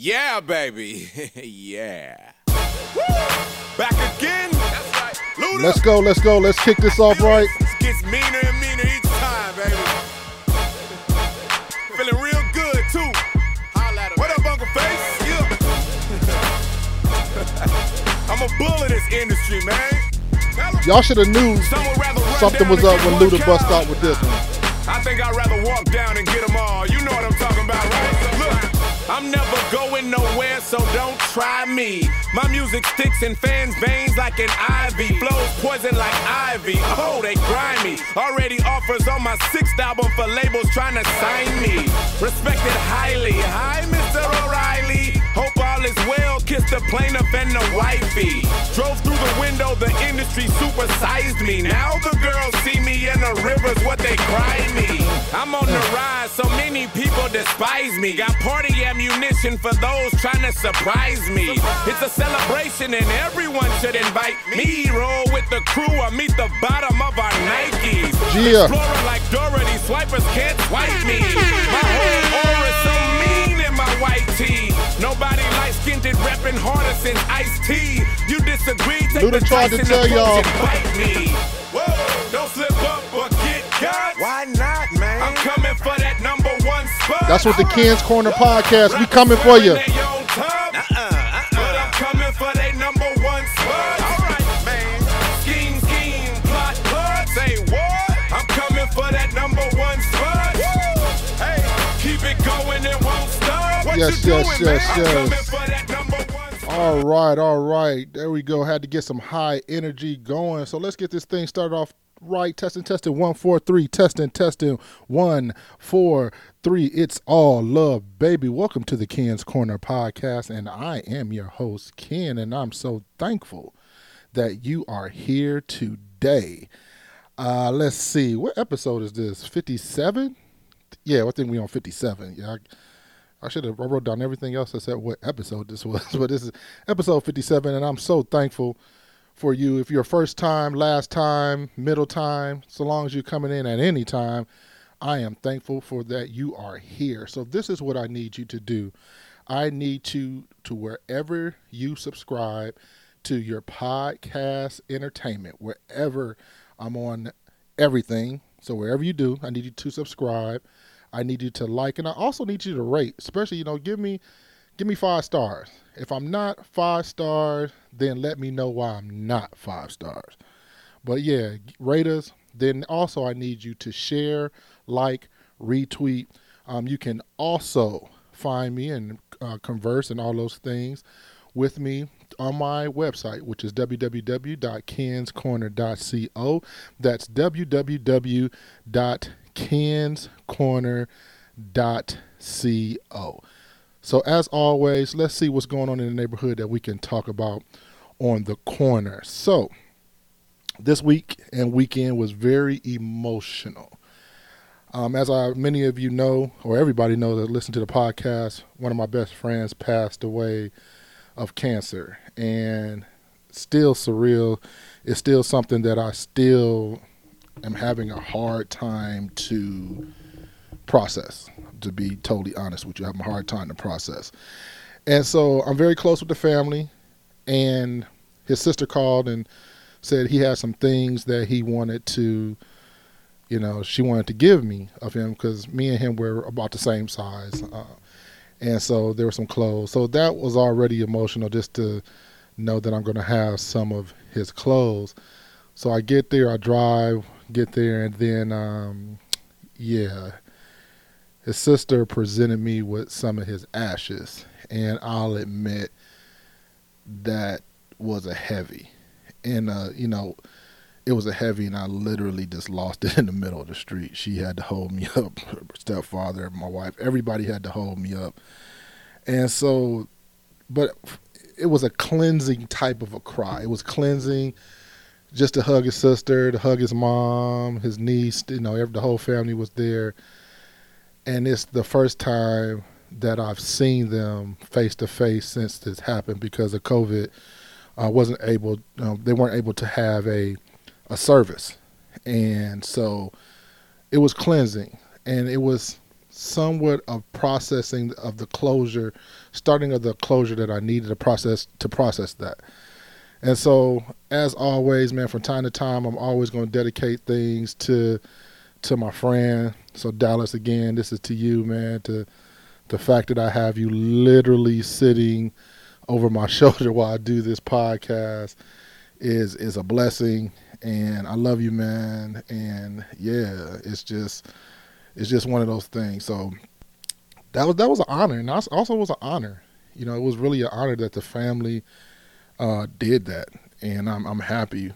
Yeah, baby. yeah. Woo! Back again. That's right. Luda. Let's go, let's go, let's kick this off right. This gets meaner and meaner each time, baby. Feeling real good too. What up, Uncle Face? Yeah. I'm a bull in this industry, man. Y'all should have knew Some would rather run something was up when Luda bust out with this one. I think I'd rather walk down and get them all. You know what I'm talking about, right? I'm never going nowhere, so don't try me. My music sticks in fans' veins like an ivy. Flows poison like ivy. Oh, they grimy. Already offers on my sixth album for labels trying to sign me. Respected highly. Hi, Mr. O'Reilly. Hope all is well. Kiss the plaintiff and the wifey. Drove through the window, the industry supersized me. Now the girls see me in the rivers, what they cry me. I'm on the despise me. Got party ammunition for those trying to surprise me. It's a celebration and everyone should invite me. Roll with the crew or meet the bottom of our Nikes. Yeah. Explorer like Dorothy, swipers can't swipe me. My whole aura so mean in my white tee. Nobody light skinned it reppin' harder since Ice T. You disagree? Take Luda the tried to Tyson tell y'all. and bite me. Whoa, don't slip up or get got. Why not, That's what the. Ken's Corner podcast, we coming for you. Rappers wearing top. But I'm coming for that number one spot. All right, man. Scheme, scheme, plot, plot. Say what? I'm coming for that number one spot. Hey, keep it going, it won't stop. Yes, yes, yes, yes. I'm coming for that number one spot. All right, all right. There we go. Had to get some high energy going. So let's get this thing started off right. Testing, testing. One, four, three. Testing, testing. One, four, three. It's all love, baby. Welcome to the Ken's Corner podcast. And I am your host, Ken. And I'm so thankful that you are here today. Uh, let's see. What episode is this? 57? Yeah, I think we on 57. Yeah. I, I should have I wrote down everything else except what episode this was, but this is episode 57, and I'm so thankful for you. If you're first time, last time, middle time, so long as you're coming in at any time, I am thankful for that you are here. So this is what I need you to do. I need you to wherever you subscribe to your podcast entertainment, wherever I'm on everything. So wherever you do, I need you to subscribe. I need you to like, and I also need you to rate. Especially, you know, give me give me five stars. If I'm not five stars, then let me know why I'm not five stars. But yeah, rate us. Then also, I need you to share, like, retweet. Um, you can also find me and uh, converse and all those things with me on my website, which is www.kenscorner.co. That's www.kenscorner.co. So, as always, let's see what's going on in the neighborhood that we can talk about on the corner. So, this week and weekend was very emotional. Um, as I, many of you know, or everybody knows that listen to the podcast, one of my best friends passed away of cancer, and still surreal. It's still something that I still am having a hard time to process. To be totally honest with you, I'm having a hard time to process. And so I'm very close with the family, and his sister called and said he had some things that he wanted to, you know, she wanted to give me of him because me and him were about the same size. Uh, and so there were some clothes. So that was already emotional just to know that I'm going to have some of his clothes. So I get there, I drive, get there, and then, um, yeah, his sister presented me with some of his ashes. And I'll admit that was a heavy. And, uh, you know, it was a heavy, and I literally just lost it in the middle of the street. She had to hold me up, her stepfather, my wife, everybody had to hold me up. And so, but it was a cleansing type of a cry. It was cleansing just to hug his sister, to hug his mom, his niece, you know, the whole family was there. And it's the first time that I've seen them face to face since this happened because of COVID. I wasn't able, um, they weren't able to have a, a service. And so it was cleansing and it was somewhat of processing of the closure, starting of the closure that I needed to process to process that. And so, as always, man, from time to time, I'm always going to dedicate things to to my friend. So Dallas, again, this is to you, man. To the fact that I have you literally sitting over my shoulder while I do this podcast is is a blessing. And I love you man. And yeah it's just it's just one of those things. So that was that was an honor. And also was an honor. You know it was really an honor that the family uh, did that. And I'm I'm happy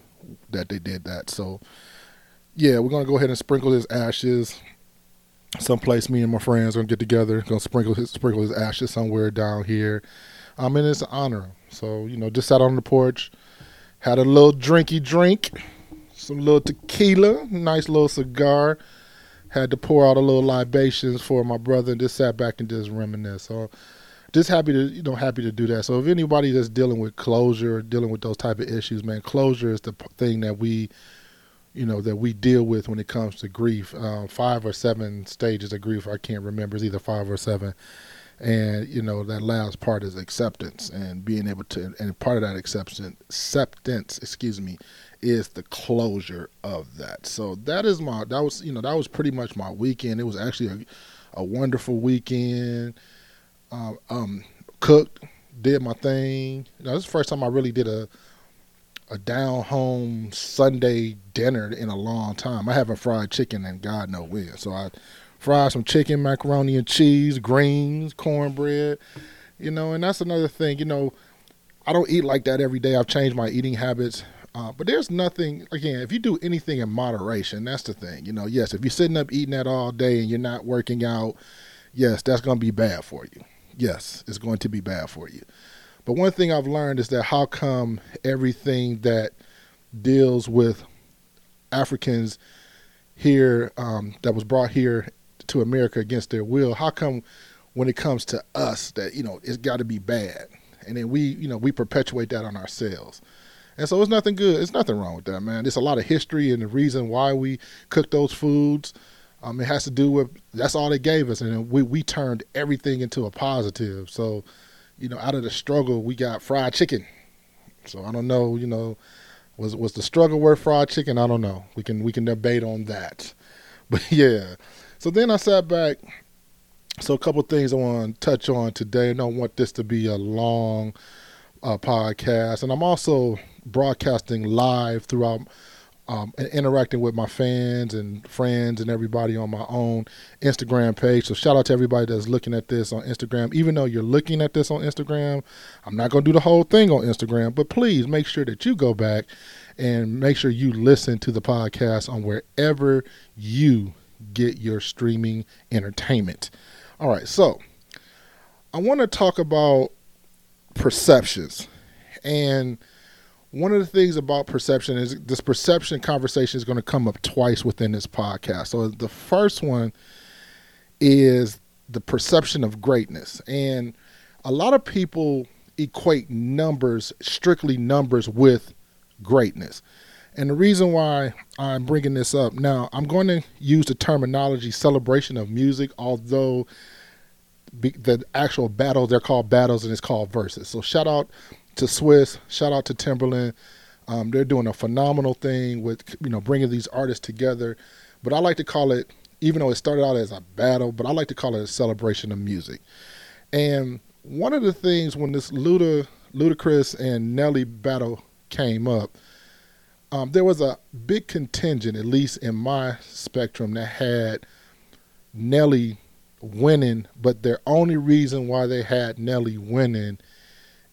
that they did that. So yeah we're gonna go ahead and sprinkle his ashes someplace me and my friends are gonna get together gonna sprinkle his sprinkle his ashes somewhere down here I mean it's an honor so you know just sat on the porch had a little drinky drink, some little tequila, nice little cigar. Had to pour out a little libations for my brother and just sat back and just reminisce. So just happy to you know happy to do that. So if anybody that's dealing with closure, dealing with those type of issues, man, closure is the thing that we you know that we deal with when it comes to grief. Uh, five or seven stages of grief, I can't remember. It's either five or seven. And you know that last part is acceptance and being able to and part of that acceptance acceptance excuse me is the closure of that. So that is my that was you know that was pretty much my weekend. It was actually a, a wonderful weekend. Um, um cooked did my thing. You know, this is the first time i really did a a down home sunday dinner in a long time i haven't fried chicken and god know when so i fry some chicken, macaroni and cheese, greens, cornbread, you know, and that's another thing, you know, I don't eat like that every day. I've changed my eating habits. Uh, but there's nothing, again, if you do anything in moderation, that's the thing. You know, yes, if you're sitting up eating that all day and you're not working out, yes, that's going to be bad for you. Yes, it's going to be bad for you. But one thing I've learned is that how come everything that deals with Africans here, um, that was brought here to America against their will. How come when it comes to us that you know it's got to be bad, and then we you know we perpetuate that on ourselves. And so it's nothing good. It's nothing wrong with that, man. It's a lot of history and the reason why we cook those foods. Um, it has to do with that's all they gave us, and we we turned everything into a positive. So, you know, out of the struggle, we got fried chicken. So I don't know, you know, was was the struggle worth fried chicken? I don't know. We can we can debate on that, but yeah. So then I sat back. So a couple things I want to touch on today. I don't want this to be a long uh, podcast, and I'm also broadcasting live throughout um, and interacting with my fans and friends and everybody on my own Instagram page. So shout out to everybody that's looking at this on Instagram. Even though you're looking at this on Instagram, I'm not going to do the whole thing on Instagram, but please make sure that you go back and make sure you listen to the podcast on wherever you get your streaming entertainment. All right, so I want to talk about perceptions. And one of the things about perception is this perception conversation is going to come up twice within this podcast. So the first one is the perception of greatness. And a lot of people equate numbers, strictly numbers, with greatness. And the reason why I'm bringing this up now, I'm going to use the terminology celebration of music, although the actual battles, they're called battles and it's called verses. So shout out to Swizz. shout out to Timbaland. Um, they're doing a phenomenal thing with, you know, bringing these artists together. But I like to call it, even though it started out as a battle, but I like to call it a celebration of music. And one of the things when this Luda, Ludacris and Nelly battle came up, um, there was a big contingent, at least in my spectrum, that had Nelly winning, but their only reason why they had Nelly winning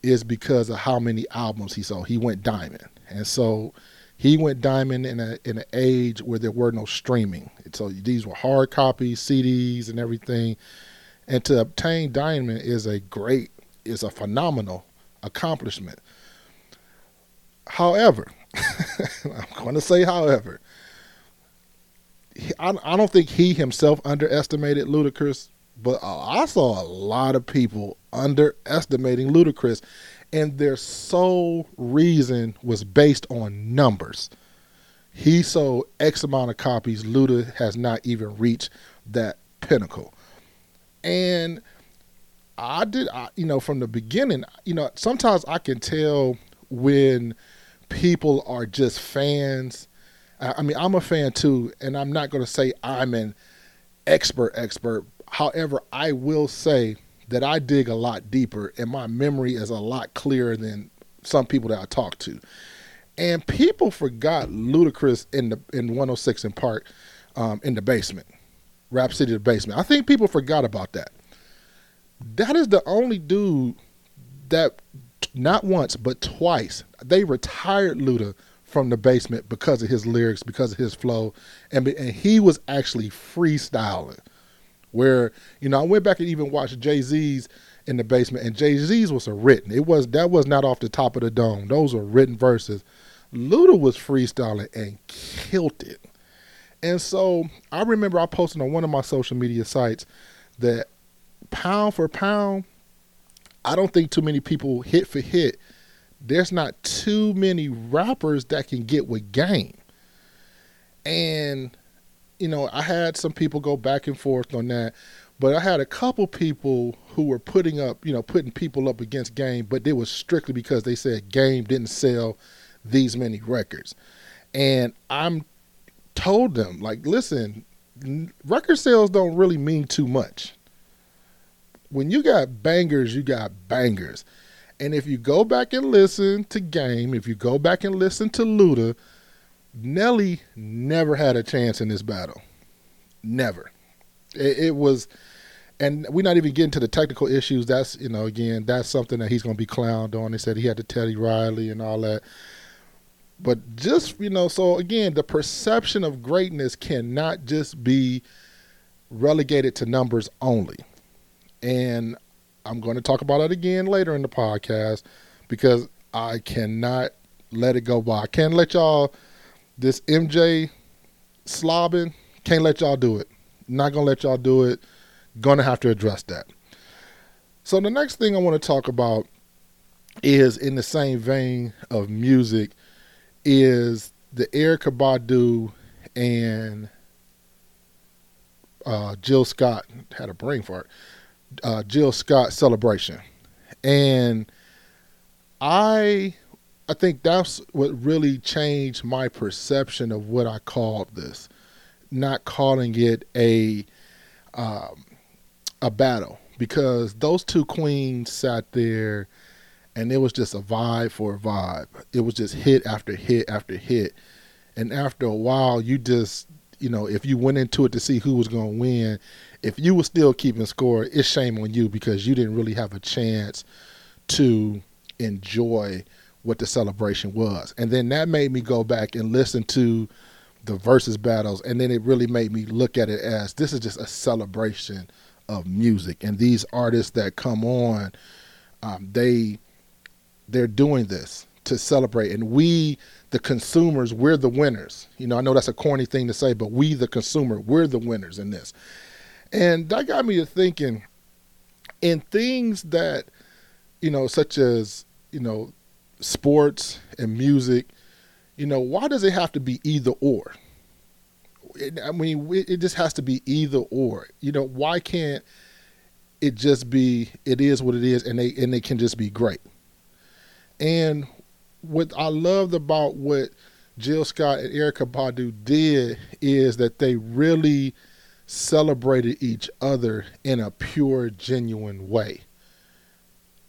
is because of how many albums he sold. He went diamond, and so he went diamond in a in an age where there were no streaming. So these were hard copies, CDs, and everything. And to obtain diamond is a great, is a phenomenal accomplishment. However, I'm going to say, however, I, I don't think he himself underestimated Ludacris, but uh, I saw a lot of people underestimating Ludacris, and their sole reason was based on numbers. He sold X amount of copies. Luda has not even reached that pinnacle. And I did, I, you know, from the beginning, you know, sometimes I can tell when people are just fans. I mean, I'm a fan too, and I'm not going to say I'm an expert expert. However, I will say that I dig a lot deeper, and my memory is a lot clearer than some people that I talk to. And people forgot Ludacris in the in 106 & Park um, in the basement, Rap City the basement. I think people forgot about that. That is the only dude that not once but twice they retired Luda from the basement because of his lyrics, because of his flow, and and he was actually freestyling. Where you know I went back and even watched Jay Z's in the basement, and Jay Z's was a written. It was that was not off the top of the dome. Those were written verses. Luda was freestyling and killed it. And so I remember I posted on one of my social media sites that pound for pound, I don't think too many people hit for hit. There's not too many rappers that can get with Game. And, you know, I had some people go back and forth on that, but I had a couple people who were putting up, you know, putting people up against Game, but it was strictly because they said Game didn't sell these many records. And I'm told them, like, listen, record sales don't really mean too much. When you got bangers, you got bangers. And if you go back and listen to Game, if you go back and listen to Luda, Nelly never had a chance in this battle. Never. It, it was, and we're not even getting to the technical issues. That's, you know, again, that's something that he's going to be clowned on. They said he had to Teddy Riley and all that. But just, you know, so again, the perception of greatness cannot just be relegated to numbers only. And I'm going to talk about it again later in the podcast because I cannot let it go by. I can't let y'all, this MJ slobbing, can't let y'all do it. Not to let y'all do it. To have to address that. So the next thing I want to talk about is in the same vein of music is the Erykah Badu and uh, Jill Scott had a brain fart. Uh, Jill Scott celebration, and I, I think that's what really changed my perception of what I called this, not calling it a, um, a battle because those two queens sat there and it was just a vibe for a vibe. It was just hit after hit after hit. And after a while, you just, you know, if you went into it to see who was going to win, if you were still keeping score, it's shame on you because you didn't really have a chance to enjoy what the celebration was. And then that made me go back and listen to the versus battles. And then it really made me look at it as this is just a celebration of music. And these artists that come on, um, they they're doing this to celebrate and we the consumers we're the winners you know i know that's a corny thing to say but we the consumer we're the winners in this and that got me to thinking in things that you know such as you know sports and music you know why does it have to be either or? I mean it just has to be either or. You know why can't it just be it is what it is and they and they can just be great? And what I loved about what Jill Scott and Erykah Badu did is that they really celebrated each other in a pure, genuine way.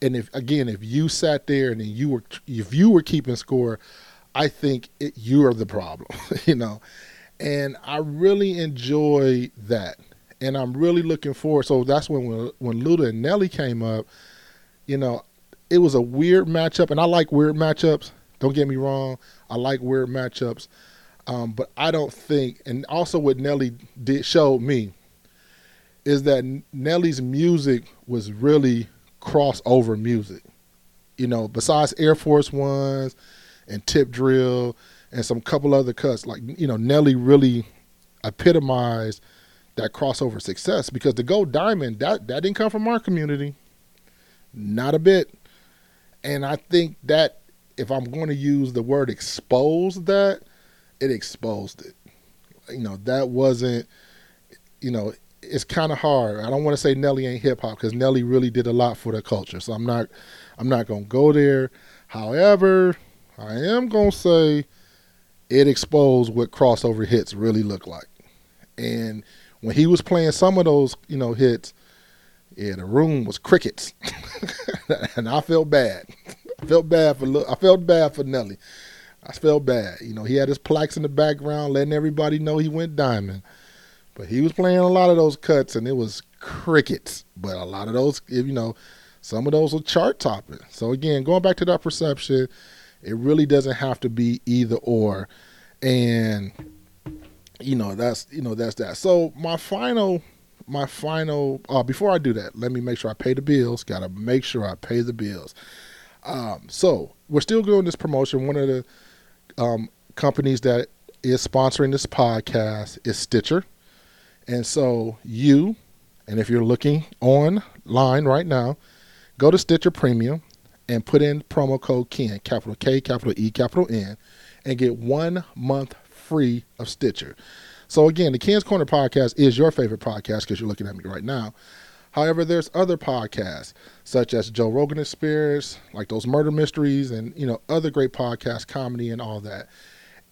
And if again, if you sat there and you were if you were keeping score, I think it, you are the problem, you know. And I really enjoy that, and I'm really looking forward. So that's when when, Luda and Nelly came up, you know, it was a weird matchup, and I like weird matchups. Don't get me wrong, I like weird matchups, um, but I don't think. And also, what Nelly did showed me is that Nelly's music was really crossover music. You know, besides Air Force Ones and Tip Drill and some couple other cuts, like you know, Nelly really epitomized that crossover success because the Gold Diamond that that didn't come from our community, not a bit. And I think that if I'm going to use the word expose that, it exposed it. You know, that wasn't, you know, it's kind of hard. I don't want to say Nelly ain't hip hop because Nelly really did a lot for the culture. So I'm not I'm not gonna go there. However, I am gonna say it exposed what crossover hits really look like. And when he was playing some of those, you know, hits, yeah, the room was crickets, and I felt bad. I felt bad for I felt bad for Nelly. I felt bad. You know, he had his plaques in the background, letting everybody know he went diamond. But he was playing a lot of those cuts, and it was crickets. But a lot of those, if you know, some of those were chart topping. So again, going back to that perception, it really doesn't have to be either or, and you know that's you know that's that. So my final, my final. Uh, before I do that, let me make sure I pay the bills. Got to make sure I pay the bills. Um, so we're still doing this promotion. One of the um, companies that is sponsoring this podcast is Stitcher. And so you, and if you're looking online right now, go to Stitcher Premium and put in promo code KEN, capital K, capital E, capital N, and get one month free of Stitcher. So again, the Ken's Corner podcast is your favorite podcast because you're looking at me right now. However, there's other podcasts such as Joe Rogan Experience, like those murder mysteries, and you know other great podcasts, comedy, and all that.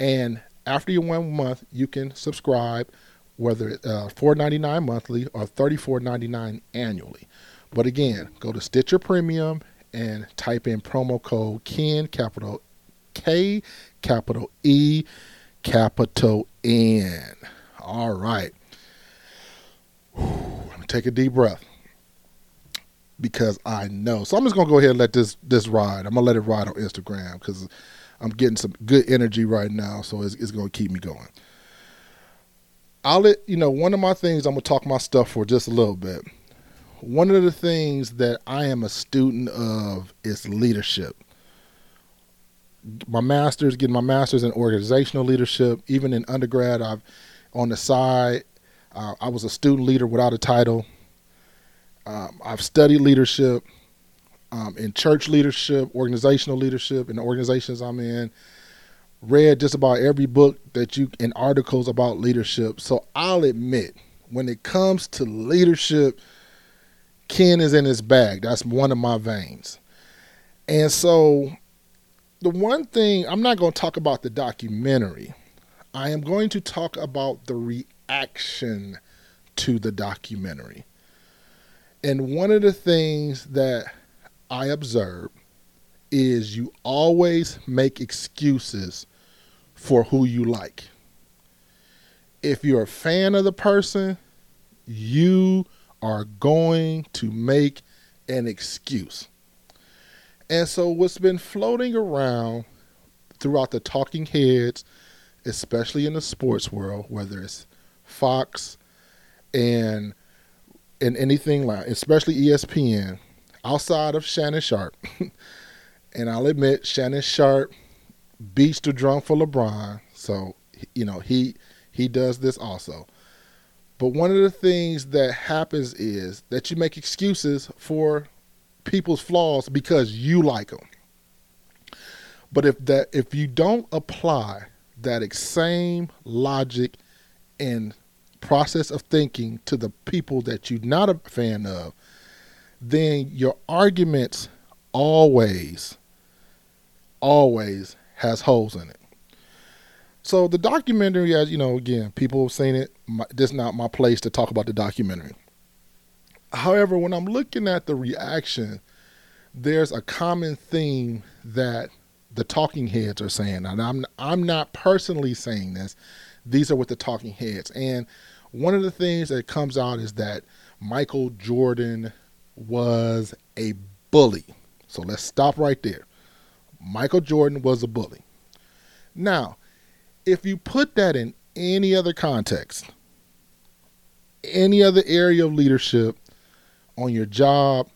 And after your one month, you can subscribe, whether it's uh, four ninety nine monthly or $34.99 annually. But again, go to Stitcher Premium and type in promo code Ken, capital K, capital E, capital N. All right. Whew, take a deep breath because I know. So I'm just gonna go ahead and let this this ride. I'm gonna let it ride on Instagram because I'm getting some good energy right now. So it's, it's gonna keep me going. I'll let you know one of my things. I'm gonna talk my stuff for just a little bit. One of the things that I am a student of is leadership. My master's, getting my master's in organizational leadership. Even in undergrad, I've on the side. Uh, I was a student leader without a title um, I've studied leadership um, in church leadership, organizational leadership, in the organizations I'm in. Read just about every book that you and articles about leadership. So I'll admit, when it comes to leadership, Ken is in his bag. That's one of my veins. And so the one thing I'm not going to talk about the documentary. I am going to talk about the reaction to the documentary. And one of the things that I observe is you always make excuses for who you like. If you're a fan of the person, you are going to make an excuse. And so, what's been floating around throughout the talking heads, especially in the sports world, whether it's Fox and in anything like, especially ESPN, outside of Shannon Sharpe, and I'll admit Shannon Sharpe beats the drum for LeBron, so you know he he does this also. But one of the things that happens is that you make excuses for people's flaws because you like them. But if that if you don't apply that same logic and process of thinking to the people that you're not a fan of, then your arguments always, always has holes in it. So the documentary, as you know, again, people have seen it. My, this is not my place to talk about the documentary. However, when I'm looking at the reaction, there's a common theme that the talking heads are saying, and I'm I'm not personally saying this. These are what the talking heads. And one of the things that comes out is that Michael Jordan was a bully. So let's stop right there. Michael Jordan was a bully. Now, if you put that in any other context, any other area of leadership, on your job,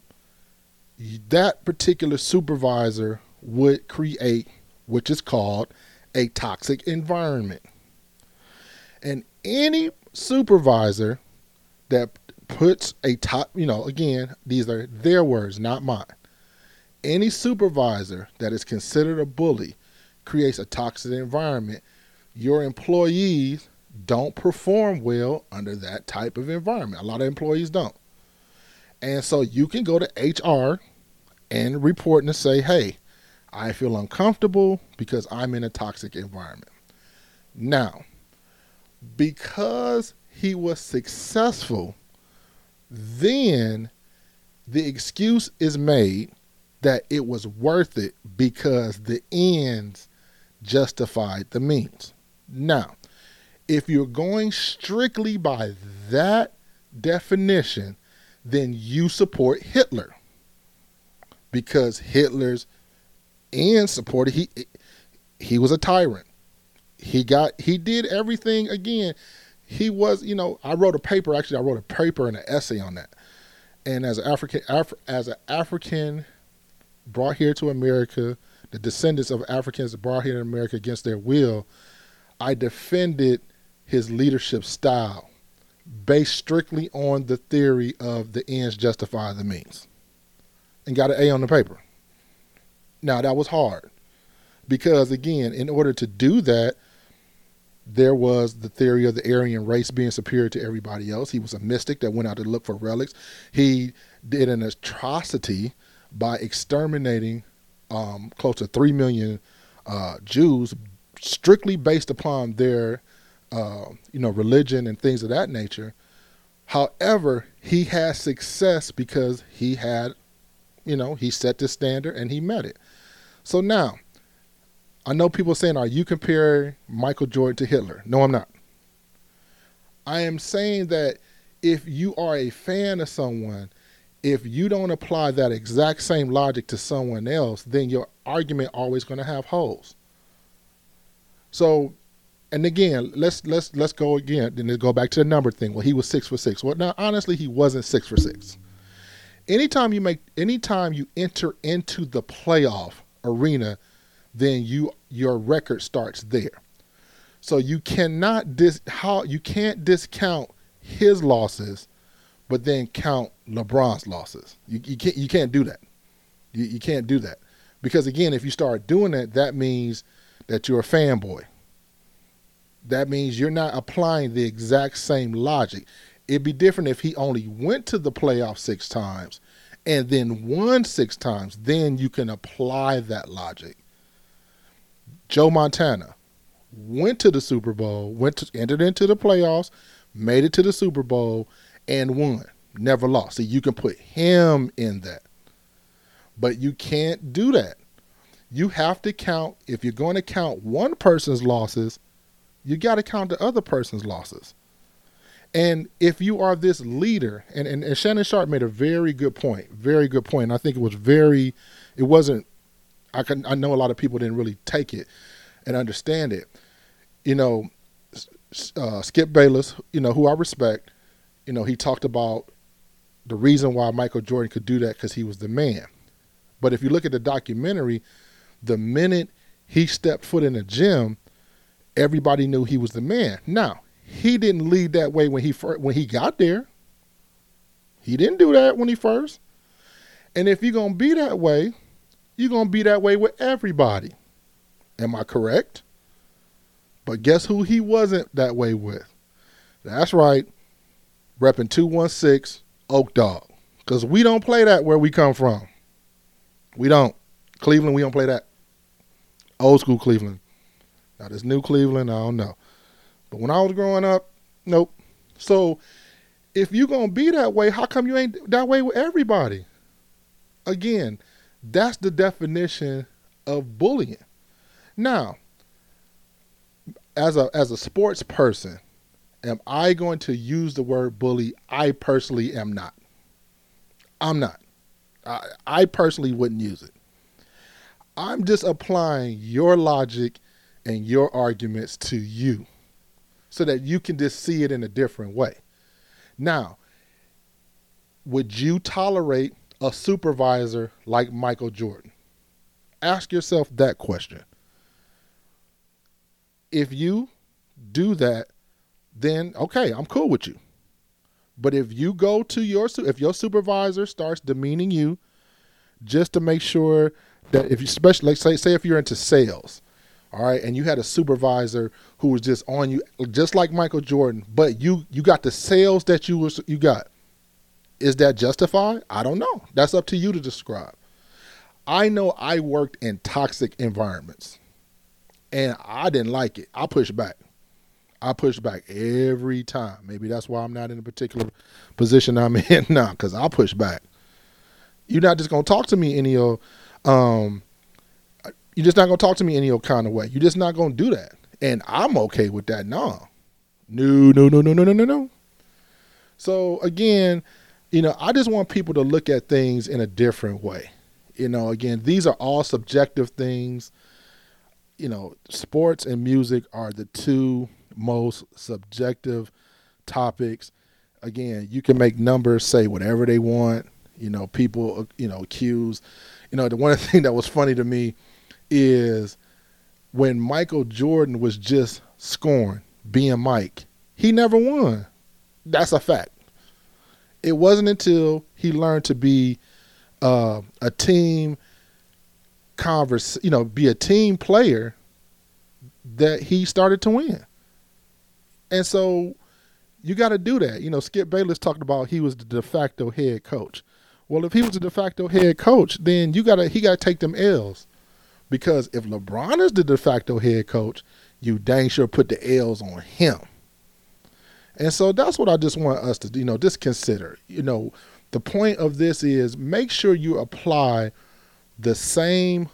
that particular supervisor would create, which is called a toxic environment. And any supervisor that puts a top, you know, again, these are their words, not mine. Any supervisor that is considered a bully creates a toxic environment. Your employees don't perform well under that type of environment. A lot of employees don't. And so you can go to HR and report and say, hey, I feel uncomfortable because I'm in a toxic environment. Now, because he was successful, then the excuse is made that it was worth it because the ends justified the means. Now, if you're going strictly by that definition, then you support Hitler because Hitler's ends supported he he was a tyrant. He got he did everything again. He was, you know, I wrote a paper actually I wrote a paper and an essay on that. And as an African Af, as an African brought here to America, the descendants of Africans brought here to America against their will, I defended his leadership style based strictly on the theory of the ends justify the means and got an A on the paper. Now, that was hard because, again, in order to do that, there was the theory of the Aryan race being superior to everybody else. He was a mystic that went out to look for relics. He did an atrocity by exterminating um, close to 3 million uh, Jews strictly based upon their uh, you know religion and things of that nature. However, he had success because he had, you know, he set the standard and he met it. So now, I know people saying, "Are you comparing Michael Jordan to Hitler?" No, I'm not. I am saying that if you are a fan of someone, if you don't apply that exact same logic to someone else, then your argument always going to have holes. So and again, let's let's let's go again and go back to the number thing. Well, he was six for six. Well, now honestly, he wasn't six for six. Anytime you make, anytime you enter into the playoff arena, then you your record starts there. So you cannot dis how you can't discount his losses, but then count LeBron's losses. You, you can't you can't do that. You, you can't do that because again, if you start doing that, that means that you're a fanboy that means you're not applying the exact same logic. It'd be different if he only went to the playoff six times and then won six times. Then you can apply that logic. Joe Montana went to the Super Bowl, went to, entered into the playoffs, made it to the Super Bowl, and won. Never lost. So you can put him in that. But you can't do that. You have to count, if you're going to count one person's losses, you got to count the other person's losses. And if you are this leader, and, and, and, Shannon Sharpe made a very good point, very good point. And I think it was very, it wasn't, I can, I know a lot of people didn't really take it and understand it. You know, uh, Skip Bayless, you know, who I respect, you know, he talked about the reason why Michael Jordan could do that because he was the man. But if you look at the documentary, the minute he stepped foot in the gym, everybody knew he was the man. Now, he didn't lead that way when he first, when he got there. He didn't do that when he first. And if you're going to be that way, you're going to be that way with everybody. Am I correct? But guess who he wasn't that way with? That's right. Repping 216 Oak Dog. Because we don't play that where we come from. We don't. Cleveland, we don't play that. Old school Cleveland. Now this new Cleveland, I don't know. But when I was growing up, nope. So if you're gonna be that way, how come you ain't that way with everybody? Again, that's the definition of bullying. Now, as a as a sports person, am I going to use the word bully? I personally am not. I'm not. I, I personally wouldn't use it. I'm just applying your logic and your arguments to you so that you can just see it in a different way. Now, would you tolerate a supervisor like Michael Jordan? Ask yourself that question. If you do that, then okay, I'm cool with you. But if you go to your if your supervisor starts demeaning you just to make sure that if you especially like say say if you're into sales all right, and you had a supervisor who was just on you, just like Michael Jordan, but you you got the sales that you was you got. Is that justified? I don't know. That's up to you to describe. I know I worked in toxic environments, and I didn't like it. I pushed back. I push back every time. Maybe that's why I'm not in a particular position I'm in now, because I push back. You're not just gonna talk to me in your um you're just not gonna talk to me any old kind of way. You're just not gonna do that. And I'm okay with that now. No, no, no, no, no, no, no, no. So again, you know, I just want people to look at things in a different way. You know, again, these are all subjective things. You know, sports and music are the two most subjective topics. Again, you can make numbers say whatever they want. You know, people, you know, accuse. You know, the one thing that was funny to me is when Michael Jordan was just scoring, being Mike, he never won. That's a fact. It wasn't until he learned to be uh, a team converse, you know, be a team player that he started to win. And so you got to do that. You know, Skip Bayless talked about he was the de facto head coach. Well, if he was the de facto head coach, then you got to he got to take them L's. Because if LeBron is the de facto head coach, you dang sure put the L's on him. And so that's what I just want us to, you know, just consider. You know, the point of this is make sure you apply the same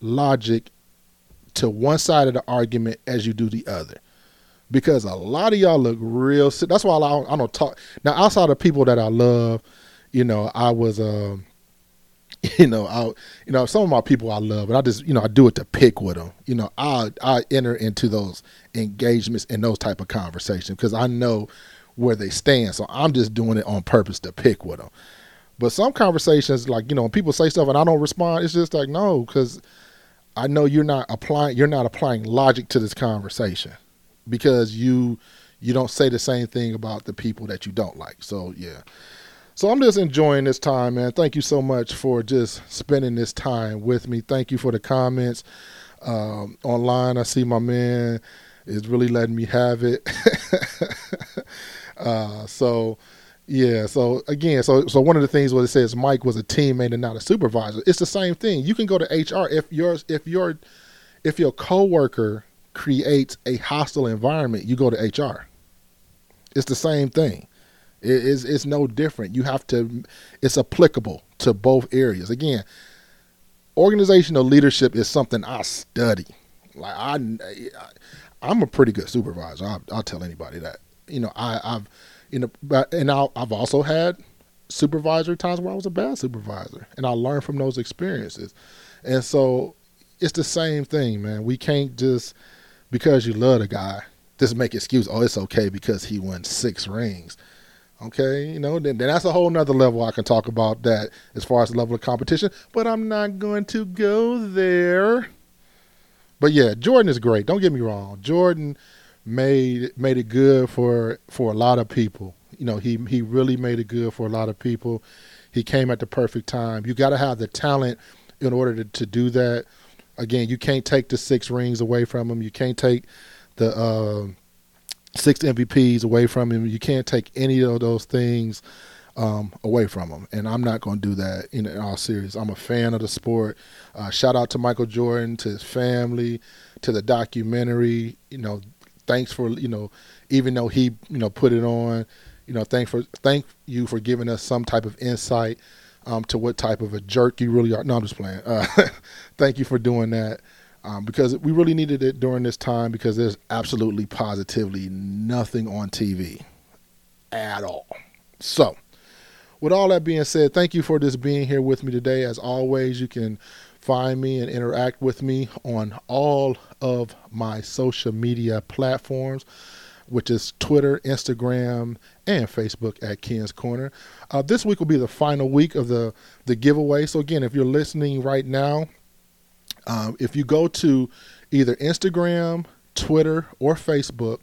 logic to one side of the argument as you do the other because a lot of y'all look real sick. That's why I don't, I don't talk now. Outside of people that I love, you know, I was, um, you know, I, you know, some of my people I love, and I just, you know, I do it to pick with them. You know, I I enter into those engagements and those type of conversations because I know where they stand. So I'm just doing it on purpose to pick with them. But some conversations, like you know, when people say stuff and I don't respond, it's just like no, because I know you're not applying, you're not applying logic to this conversation because you you don't say the same thing about the people that you don't like. So yeah. So I'm just enjoying this time, man. Thank you so much for just spending this time with me. Thank you for the comments um, online. I see my man is really letting me have it. uh, so yeah. So again, so so one of the things what it says Mike was a teammate and not a supervisor. It's the same thing. You can go to HR if your if your if your coworker creates a hostile environment, you go to HR. It's the same thing. It is it's no different. You have to it's applicable to both areas. Again, organizational leadership is something I study. Like I, I'm a pretty good supervisor. I'll, I'll tell anybody that. You know, I, I've, you know, but and i I've also had supervisor times where I was a bad supervisor, and I learned from those experiences. And so, it's the same thing, man. We can't just because you love the guy, just make excuse. Oh, it's okay because he won six rings. Okay, you know, then, then that's a whole nother level I can talk about that as far as the level of competition. But I'm not going to go there. But yeah, Jordan is great. Don't get me wrong. Jordan made made it good for for a lot of people. You know, he he really made it good for a lot of people. He came at the perfect time. You got to have the talent in order to, to do that again, you can't take the six rings away from him. You can't take the uh, six MVPs away from him. You can't take any of those things um, away from him. And I'm not going to do that in, all serious. I'm a fan of the sport. Uh, shout out to Michael Jordan, to his family, to the documentary. You know, thanks for you know, even though he you know put it on. You know, thank for thank you for giving us some type of insight um, to what type of a jerk you really are. No, I'm just playing. Uh, thank you for doing that. Um, because we really needed it during this time because there's absolutely positively nothing on TV at all. So, with all that being said, thank you for just being here with me today. As always, you can find me and interact with me on all of my social media platforms which is Twitter, Instagram, and Facebook at Ken's Corner. Uh, this week will be the final week of the, the giveaway. So, again, if you're listening right now, um, if you go to either Instagram, Twitter, or Facebook,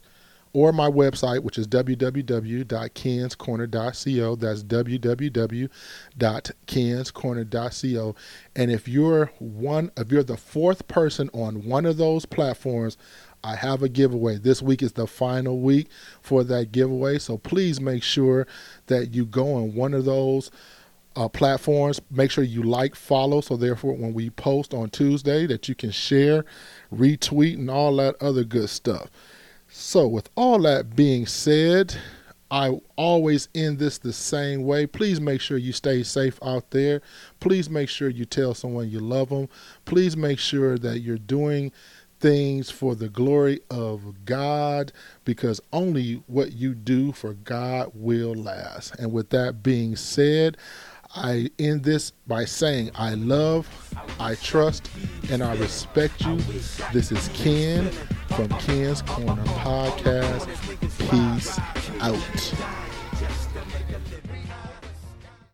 or my website, which is www.kenscorner.co. That's www.kenscorner.co. And if you're one, if you're the fourth person on one of those platforms, I have a giveaway. This week is the final week for that giveaway. So please make sure that you go on one of those uh, platforms. Make sure you like, follow, so therefore when we post on Tuesday, that you can share, retweet, and all that other good stuff. So, with all that being said, I always end this the same way. Please make sure you stay safe out there. Please make sure you tell someone you love them. Please make sure that you're doing things for the glory of God because only what you do for God will last. And with that being said, I end this by saying, I love, I trust, and I respect you. This is Ken from Ken's Corner Podcast. Peace out.